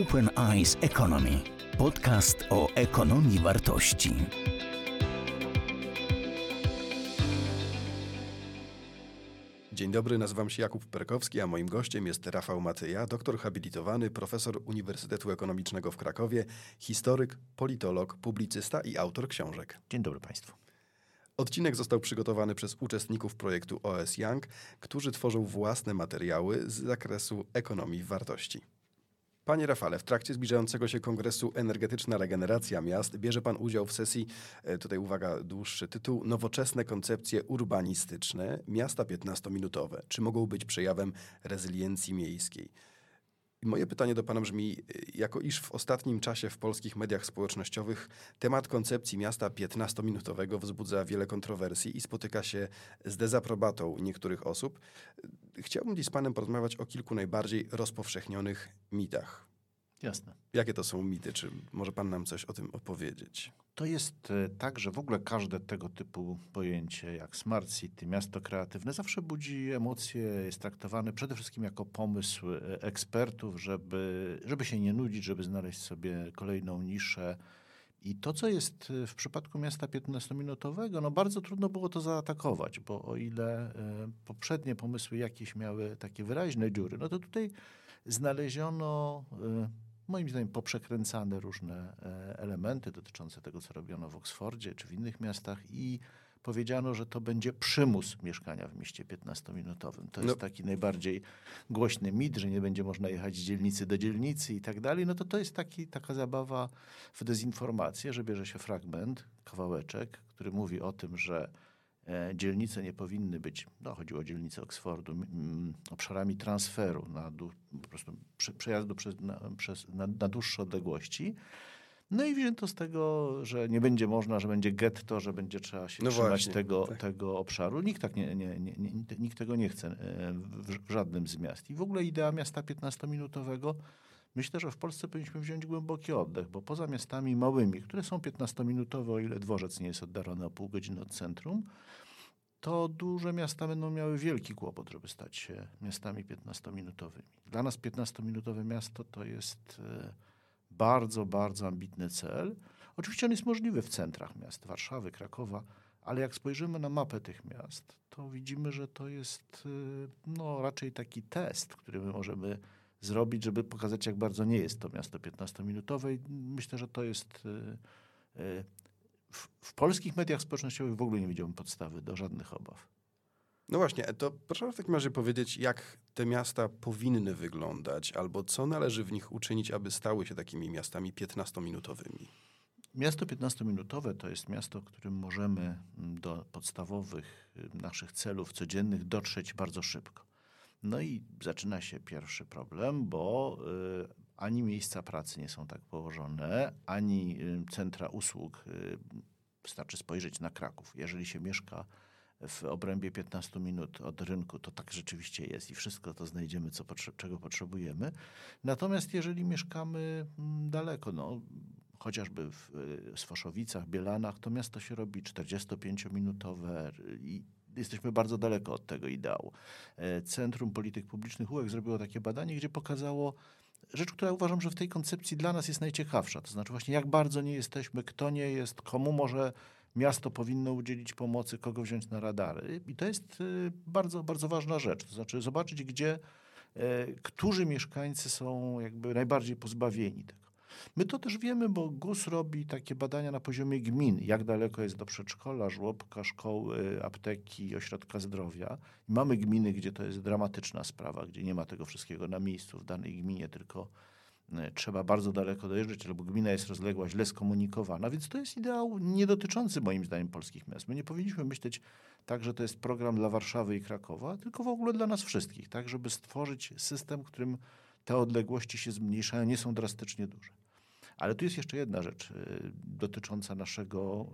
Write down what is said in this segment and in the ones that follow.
Open Eyes Economy. Podcast o ekonomii wartości. Dzień dobry, nazywam się Jakub Perkowski, a moim gościem jest Rafał Matyja, doktor habilitowany, profesor Uniwersytetu Ekonomicznego w Krakowie, historyk, politolog, publicysta i autor książek. Dzień dobry Państwu. Odcinek został przygotowany przez uczestników projektu OS Young, którzy tworzą własne materiały z zakresu ekonomii wartości. Panie Rafale, w trakcie zbliżającego się kongresu Energetyczna Regeneracja Miast bierze Pan udział w sesji, e, tutaj uwaga, dłuższy tytuł, Nowoczesne koncepcje urbanistyczne, miasta 15-minutowe. Czy mogą być przejawem rezyliencji miejskiej? Moje pytanie do Pana brzmi, jako iż w ostatnim czasie w polskich mediach społecznościowych temat koncepcji miasta 15-minutowego wzbudza wiele kontrowersji i spotyka się z dezaprobatą niektórych osób, chciałbym dziś z Panem porozmawiać o kilku najbardziej rozpowszechnionych mitach. Jasne. Jakie to są mity? Czy może Pan nam coś o tym opowiedzieć? To jest e, tak, że w ogóle każde tego typu pojęcie, jak smart city, miasto kreatywne, zawsze budzi emocje, jest traktowane przede wszystkim jako pomysł e, ekspertów, żeby, żeby się nie nudzić, żeby znaleźć sobie kolejną niszę. I to, co jest e, w przypadku miasta 15-minutowego, no bardzo trudno było to zaatakować, bo o ile poprzednie pomysły jakieś miały takie wyraźne dziury, no to tutaj znaleziono moim zdaniem poprzekręcane różne e, elementy dotyczące tego, co robiono w Oksfordzie czy w innych miastach i powiedziano, że to będzie przymus mieszkania w mieście 15-minutowym. To jest no. taki najbardziej głośny mit, że nie będzie można jechać z dzielnicy do dzielnicy i tak dalej. No to to jest taki, taka zabawa w dezinformację, że bierze się fragment, kawałeczek, który mówi o tym, że dzielnice nie powinny być, no chodziło o dzielnicę Oksfordu, obszarami transferu, na, po prostu przejazdu przez, na, przez, na, na dłuższe odległości. No i wzięto z tego, że nie będzie można, że będzie getto, że będzie trzeba się no trzymać właśnie, tego, tak. tego obszaru. Nikt, tak nie, nie, nie, nie, nikt tego nie chce e, w, w żadnym z miast. I w ogóle idea miasta 15-minutowego Myślę, że w Polsce powinniśmy wziąć głęboki oddech, bo poza miastami małymi, które są 15-minutowe, o ile dworzec nie jest oddalony o pół godziny od centrum, to duże miasta będą miały wielki kłopot, żeby stać się miastami 15-minutowymi. Dla nas 15-minutowe miasto to jest e, bardzo, bardzo ambitny cel. Oczywiście on jest możliwy w centrach miast, Warszawy, Krakowa, ale jak spojrzymy na mapę tych miast, to widzimy, że to jest e, no, raczej taki test, który my możemy zrobić, żeby pokazać, jak bardzo nie jest to miasto 15-minutowe. I myślę, że to jest. E, e, w, w, polskich mediach społecznościowych w ogóle nie widziałbym podstawy do żadnych obaw. No właśnie, to proszę w takim razie powiedzieć, jak te miasta powinny wyglądać, albo co należy w nich uczynić, aby stały się takimi miastami 15-minutowymi. Miasto 15-minutowe to jest miasto, w którym możemy do podstawowych y, naszych celów codziennych dotrzeć bardzo szybko. No i zaczyna się pierwszy problem, bo y, ani miejsca pracy nie są tak położone, ani y, centra usług. Y, wystarczy spojrzeć na Kraków. Jeżeli się mieszka w obrębie 15 minut od rynku, to tak rzeczywiście jest i wszystko to znajdziemy, co potrze czego potrzebujemy. Natomiast jeżeli mieszkamy mm, daleko, no, chociażby w Sfoszowicach, Bielanach, to miasto się robi 45-minutowe i jesteśmy bardzo daleko od tego ideału. E, Centrum Polityk Publicznych UEK zrobiło takie badanie, gdzie pokazało rzecz, która uważam, że w tej koncepcji dla nas jest najciekawsza. To znaczy właśnie jak bardzo nie jesteśmy, kto nie jest, komu może miasto powinno udzielić pomocy, kogo wziąć na radary. I to jest e, bardzo, bardzo ważna rzecz. To znaczy zobaczyć, gdzie, e, którzy mieszkańcy są jakby najbardziej pozbawieni tego. My to też wiemy, bo GUS robi takie badania na poziomie gmin, jak daleko jest do przedszkola, żłobka, szkoły, apteki, ośrodka zdrowia. Mamy gminy, gdzie to jest dramatyczna sprawa, gdzie nie ma tego wszystkiego na miejscu w danej gminie, tylko e, trzeba bardzo daleko dojeżdżać, albo gmina jest rozległa, źle skomunikowana, więc to jest ideał nie dotyczący moim zdaniem polskich miast. My nie powinniśmy myśleć tak, że to jest program dla Warszawy i Krakowa, tylko w ogóle dla nas wszystkich, tak, żeby stworzyć system, w którym te odległości się zmniejszają, nie są drastycznie duże. Ale tu jest jeszcze jedna rzecz y, dotycząca naszego,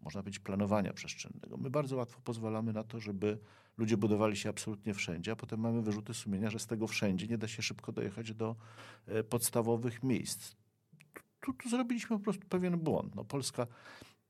y, można powiedzieć, planowania przestrzennego. My bardzo łatwo pozwalamy na to, żeby ludzie budowali się absolutnie wszędzie, a potem mamy wyrzuty sumienia, że z tego wszędzie nie da się szybko dojechać do y, podstawowych miejsc. Tu, tu zrobiliśmy po prostu pewien błąd. No, Polska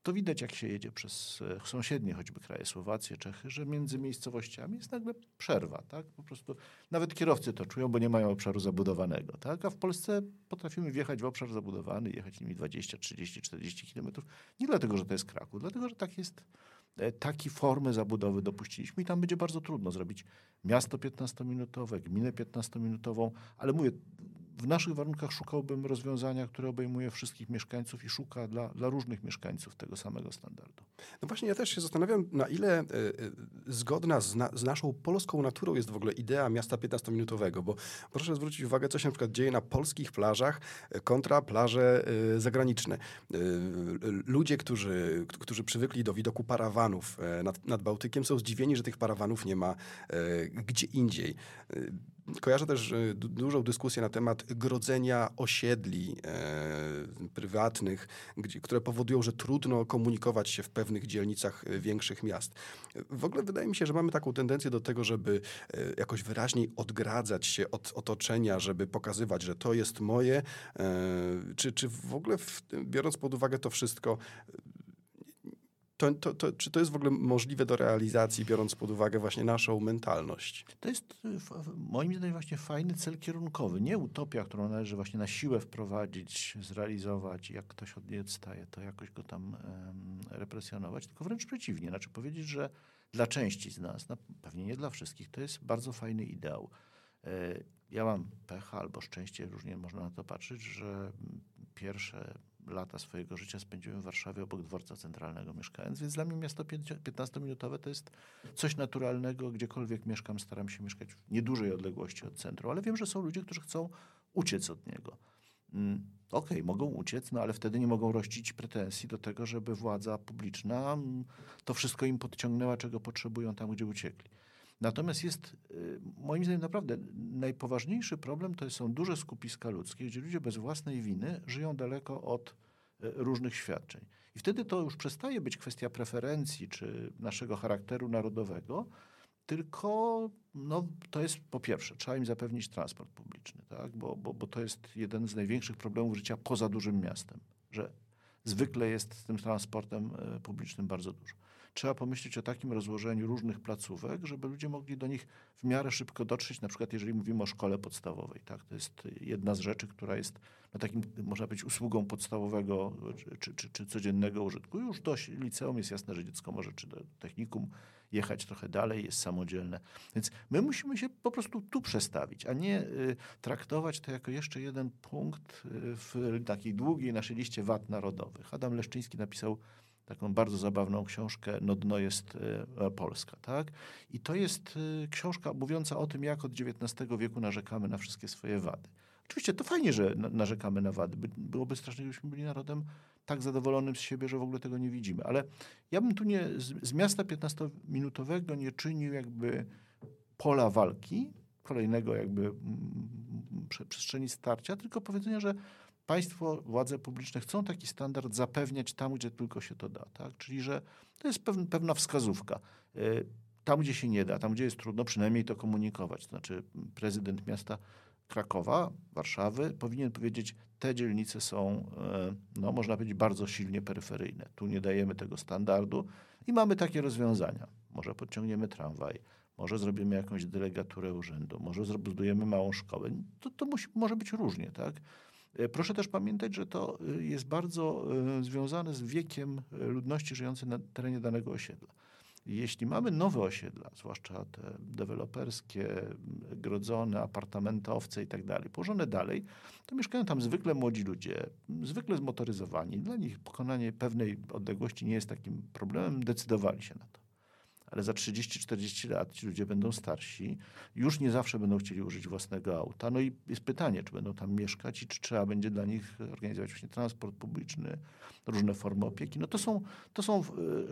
to widać, jak się jedzie przez e, sąsiednie choćby kraje, Słowację, Czechy, że między miejscowościami jest nagle przerwa, tak? Po prostu nawet kierowcy to czują, bo nie mają obszaru zabudowanego, tak? A w Polsce potrafimy wjechać w obszar zabudowany, jechać nimi 20, 30, 40 kilometrów. Nie dlatego, że to jest Kraków, dlatego, że tak jest E, takie formy zabudowy dopuściliśmy i tam będzie bardzo trudno zrobić miasto 15-minutowe, gminę 15-minutową, ale mówię, w naszych warunkach szukałbym rozwiązania, które obejmuje wszystkich mieszkańców i szuka dla, dla różnych mieszkańców tego samego standardu. No właśnie, ja też się zastanawiam, na ile y, y, zgodna z, na, z, naszą polską naturą jest w ogóle idea miasta 15-minutowego, bo proszę zwrócić uwagę, co się na przykład dzieje na polskich plażach kontra plaże y, zagraniczne. ludzie, którzy, którzy przywykli do widoku parawanów nad, nad Bałtykiem, są zdziwieni, że tych parawanów nie ma gdzie indziej. Kojarzę też dużą dyskusję na temat grodzenia osiedli e, prywatnych, gdzie, które powodują, że trudno komunikować się w pewnych dzielnicach e, większych miast. W ogóle wydaje mi się, że mamy taką tendencję do tego, żeby e, jakoś wyraźniej odgradzać się od otoczenia, żeby pokazywać, że to jest moje. E, czy, czy w ogóle, w, biorąc pod uwagę to wszystko, to, to, to, czy to jest w ogóle możliwe do realizacji, biorąc pod uwagę właśnie naszą mentalność? To jest y, moim zdaniem właśnie fajny cel kierunkowy. Nie utopia, którą należy właśnie na siłę wprowadzić, zrealizować. Jak ktoś od niej odstaje, to jakoś go tam um, represjonować, tylko wręcz przeciwnie. Znaczy powiedzieć, że dla części z nas, no pewnie nie dla wszystkich, to jest bardzo fajny ideał. E, ja mam pecha albo szczęście, różnie można na to patrzeć, że pierwsze lata swojego życia spędziłem w Warszawie obok dworca centralnego mieszkając, więc dla mnie miasto 15-minutowe to jest coś naturalnego. Gdziekolwiek mieszkam, staram się mieszkać w niedużej odległości od centrum, ale wiem, że są ludzie, którzy chcą uciec od niego. Mm, Okej, okay, mogą uciec, no ale wtedy nie mogą rościć pretensji do tego, żeby władza publiczna mm, to wszystko im podciągnęła, czego potrzebują tam, gdzie uciekli. Natomiast jest, y, moim zdaniem, naprawdę najpoważniejszy problem to są duże skupiska ludzkie, gdzie ludzie bez własnej winy żyją daleko od y, różnych świadczeń. I wtedy to już przestaje być kwestia preferencji czy naszego charakteru narodowego, tylko no, to jest po pierwsze, trzeba im zapewnić transport publiczny, tak? bo, bo, bo to jest jeden z największych problemów życia poza dużym miastem, że zwykle jest z tym transportem y, publicznym bardzo dużo trzeba pomyśleć o takim rozłożeniu różnych placówek, żeby ludzie mogli do nich w miarę szybko dotrzeć, na przykład jeżeli mówimy o szkole podstawowej. Tak? To jest jedna z rzeczy, która jest no, takim, można być usługą podstawowego czy, czy, czy codziennego użytku. Już do liceum jest jasne, że dziecko może czy do technikum jechać trochę dalej, jest samodzielne. Więc my musimy się po prostu tu przestawić, a nie y, traktować to jako jeszcze jeden punkt y, w takiej długiej naszej liście wad narodowych. Adam Leszczyński napisał taką bardzo zabawną książkę No dno jest e, Polska. Tak? I to jest e, książka mówiąca o tym, jak od XIX wieku narzekamy na wszystkie swoje wady. Oczywiście to fajnie, że narzekamy na wady. Byłoby strasznie, gdybyśmy byli narodem tak zadowolonym z siebie, że w ogóle tego nie widzimy. Ale ja bym tu nie, z, z miasta 15-minutowego nie czynił jakby pola walki, kolejnego jakby przestrzeni starcia, tylko powiedzenia, że państwo, władze publiczne chcą taki standard zapewniać tam, gdzie tylko się to da. Tak? Czyli, że to jest pewna wskazówka. E, tam, gdzie się nie da, tam, gdzie jest trudno, przynajmniej to komunikować. To znaczy prezydent miasta Krakowa, Warszawy powinien powiedzieć, te dzielnice są, e, no, można powiedzieć, bardzo silnie peryferyjne. Tu nie dajemy tego standardu i mamy takie rozwiązania. Może podciągniemy tramwaj, może zrobimy jakąś delegaturę urzędu, może zbudujemy małą szkołę. To, to musi, może być różnie, tak? E, proszę też pamiętać, że to e, jest bardzo e, związane z wiekiem ludności żyjącej na terenie danego osiedla. Jeśli mamy nowe osiedla, zwłaszcza te deweloperskie, grodzone, apartamentowce i tak dalej, położone dalej, to mieszkają tam zwykle młodzi ludzie, zwykle zmotoryzowani. Dla nich pokonanie pewnej odległości nie jest takim problemem, decydowali się na to ale za 30-40 lat ci ludzie będą starsi, już nie zawsze będą chcieli użyć własnego auta. No i jest pytanie, czy będą tam mieszkać i czy trzeba będzie dla nich organizować właśnie transport publiczny, różne formy opieki. No to są, to są e,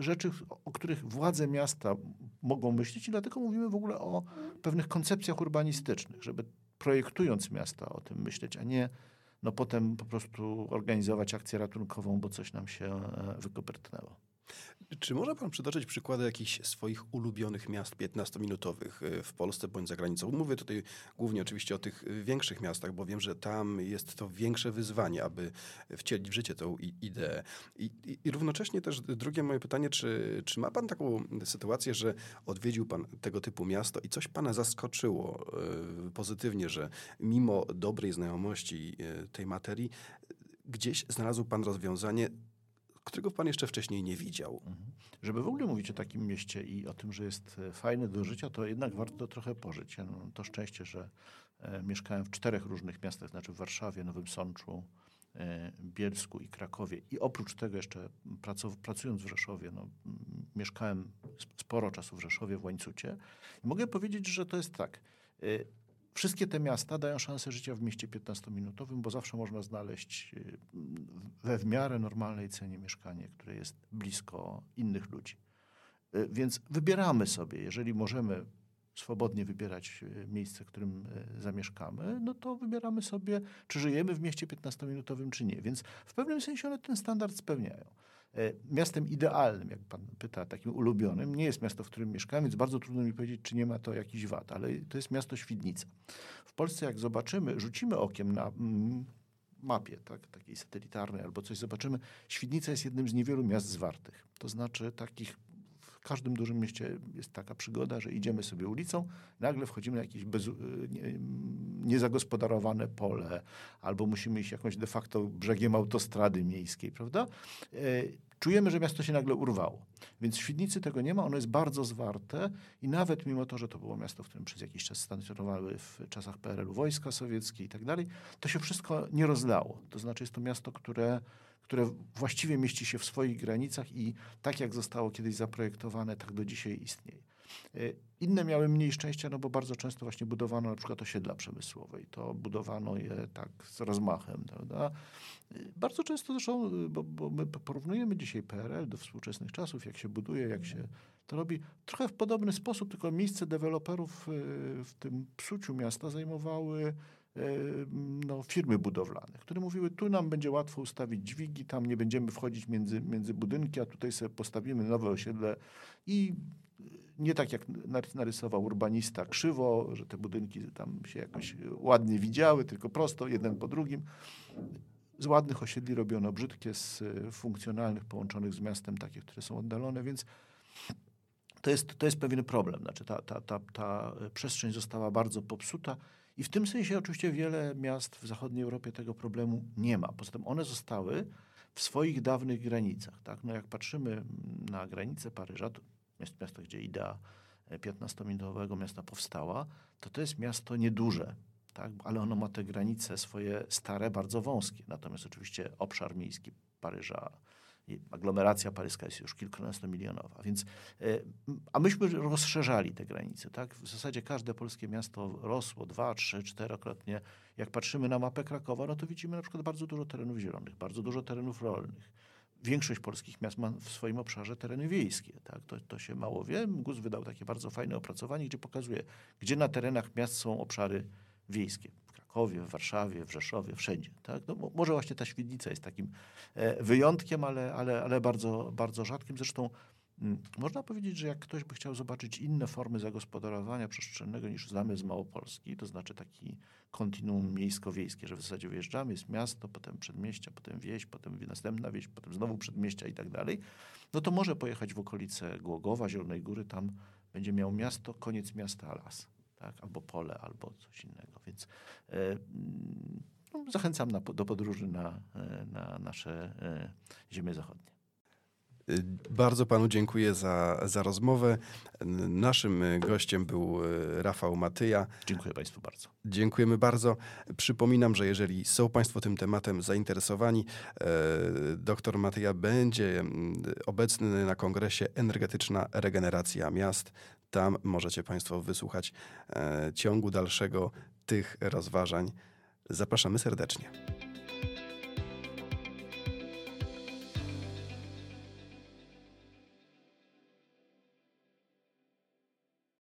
rzeczy, o których władze miasta mogą myśleć i dlatego mówimy w ogóle o pewnych koncepcjach urbanistycznych, żeby projektując miasta o tym myśleć, a nie no potem po prostu organizować akcję ratunkową, bo coś nam się e, wykopertnęło. Czy może pan przytoczyć przykłady jakichś swoich ulubionych miast 15-minutowych y, w Polsce bądź za granicą? Mówię tutaj głównie oczywiście o tych y, większych miastach, bo wiem, że tam jest to większe wyzwanie, aby wcielić w życie tą ideę. I, i, i równocześnie też drugie moje pytanie, czy, czy ma pan taką sytuację, że odwiedził pan tego typu miasto i coś pana zaskoczyło y, pozytywnie, że mimo dobrej znajomości tej materii, gdzieś znalazł pan rozwiązanie, którego pan jeszcze wcześniej nie widział? Mhm. Żeby w ogóle mówić o takim mieście i o tym, że jest e, fajne do życia, to jednak warto trochę pożyć. Ja mam to szczęście, że e, mieszkałem w czterech różnych miastach, znaczy w Warszawie, Nowym Sączu, e, Bielsku i Krakowie. I oprócz tego jeszcze pracu, pracując w Rzeszowie, no, mieszkałem sp- sporo czasu w Rzeszowie, w Łańcucie. I mogę powiedzieć, że to jest tak. Wszystkie te miasta dają szansę życia w mieście 15-minutowym, bo zawsze można znaleźć we w miarę normalnej cenie mieszkanie, które jest blisko innych ludzi. Y, Więc wybieramy sobie, jeżeli możemy swobodnie wybierać y, miejsce, w którym y, zamieszkamy, no to wybieramy sobie, czy żyjemy w mieście 15-minutowym, czy nie. Więc w pewnym sensie one ten standard spełniają. E, Miastem idealnym, jak pan pyta, takim ulubionym, nie jest miasto, w którym mieszkam, więc bardzo trudno mi powiedzieć, czy nie ma to jakiś wad, ale to jest miasto Świdnica. W Polsce, jak zobaczymy, rzucimy okiem na mm, mapie, tak, takiej satelitarnej albo coś, zobaczymy, Świdnica jest jednym z niewielu miast zwartych. To znaczy takich, każdym dużym mieście jest taka przygoda, że idziemy sobie ulicą, nagle wchodzimy na jakieś bez, nie, niezagospodarowane pole, albo musimy iść jakąś de facto brzegiem autostrady miejskiej, prawda? E, Czujemy, że miasto się nagle urwało. Więc w Świdnicy tego nie ma, ono jest bardzo zwarte i nawet mimo to, że to było miasto, w którym przez jakiś czas stacjonowały w czasach PRL-u wojska sowieckie i tak dalej, to się wszystko nie rozlało. To znaczy jest to miasto, które, które właściwie mieści się w swoich granicach i tak jak zostało kiedyś zaprojektowane, tak do dzisiaj istnieje. E, Inne miały mniej szczęścia, no bo bardzo często właśnie budowano na przykład osiedla przemysłowe i to budowano je tak z rozmachem, prawda? E, Bardzo często zresztą, y, bo, bo my porównujemy dzisiaj PRL do współczesnych czasów, jak się buduje, jak się to robi, trochę w podobny sposób, tylko miejsce deweloperów w tym psuciu miasta zajmowały no, firmy budowlane, które mówiły, tu nam będzie łatwo ustawić dźwigi, tam nie będziemy wchodzić między, między budynki, a tutaj sobie postawimy nowe osiedle i nie tak jak nar- narysował urbanista krzywo, że te budynki tam się jakoś ładnie widziały, tylko prosto, jeden po drugim. Z ładnych osiedli robiono brzydkie, z funkcjonalnych połączonych z miastem, takie, które są oddalone, więc to jest, to jest pewien problem. Znaczy ta, ta, ta, ta przestrzeń została bardzo popsuta i w tym sensie oczywiście wiele miast w zachodniej Europie tego problemu nie ma. Poza tym one zostały w swoich dawnych granicach. Tak? No jak patrzymy na granicę Paryża, to jest miasto, gdzie idea 15-minutowego miasta powstała, to to jest miasto nieduże, tak? ale ono ma te granice swoje stare, bardzo wąskie. Natomiast oczywiście obszar miejski Paryża, aglomeracja paryska jest już kilkunastomilionowa. Więc, e, a myśmy rozszerzali te granice. Tak? W zasadzie każde polskie miasto rosło dwa, trzy, czterokrotnie. Jak patrzymy na mapę Krakowa, no to widzimy na przykład bardzo dużo terenów zielonych, bardzo dużo terenów rolnych. Większość polskich miast ma w swoim obszarze tereny wiejskie. Tak? To, to się mało wie. GUS wydał takie bardzo fajne opracowanie, gdzie pokazuje, gdzie na terenach miast są obszary wiejskie. Krakowie, w Warszawie, w Rzeszowie, wszędzie. Tak? No, mo- może właśnie ta Świdnica jest takim e, wyjątkiem, ale, ale, ale bardzo, bardzo rzadkim. Zresztą mm, można powiedzieć, że jak ktoś by chciał zobaczyć inne formy zagospodarowania przestrzennego niż znamy z Małopolski, to znaczy taki kontinuum miejsko-wiejskie, że w zasadzie wyjeżdżamy, jest miasto, potem przedmieścia, potem wieś, potem następna wieś, potem znowu przedmieścia i tak dalej, no to może pojechać w okolice Głogowa, Zielonej Góry, tam będzie miał miasto, koniec miasta, las. Tak? Albo pole, albo coś innego. Więc e, no, zachęcam na, do podróży na, e, na nasze e, ziemie zachodnie. Y, Bardzo panu dziękuję za, za rozmowę. Naszym gościem był Rafał Matyja. Dziękuję Państwu bardzo. Dziękujemy bardzo. Przypominam, że jeżeli są Państwo tym tematem zainteresowani, dr Matyja będzie obecny na kongresie Energetyczna Regeneracja Miast. Tam możecie Państwo wysłuchać e, ciągu dalszego tych rozważań. Zapraszamy serdecznie.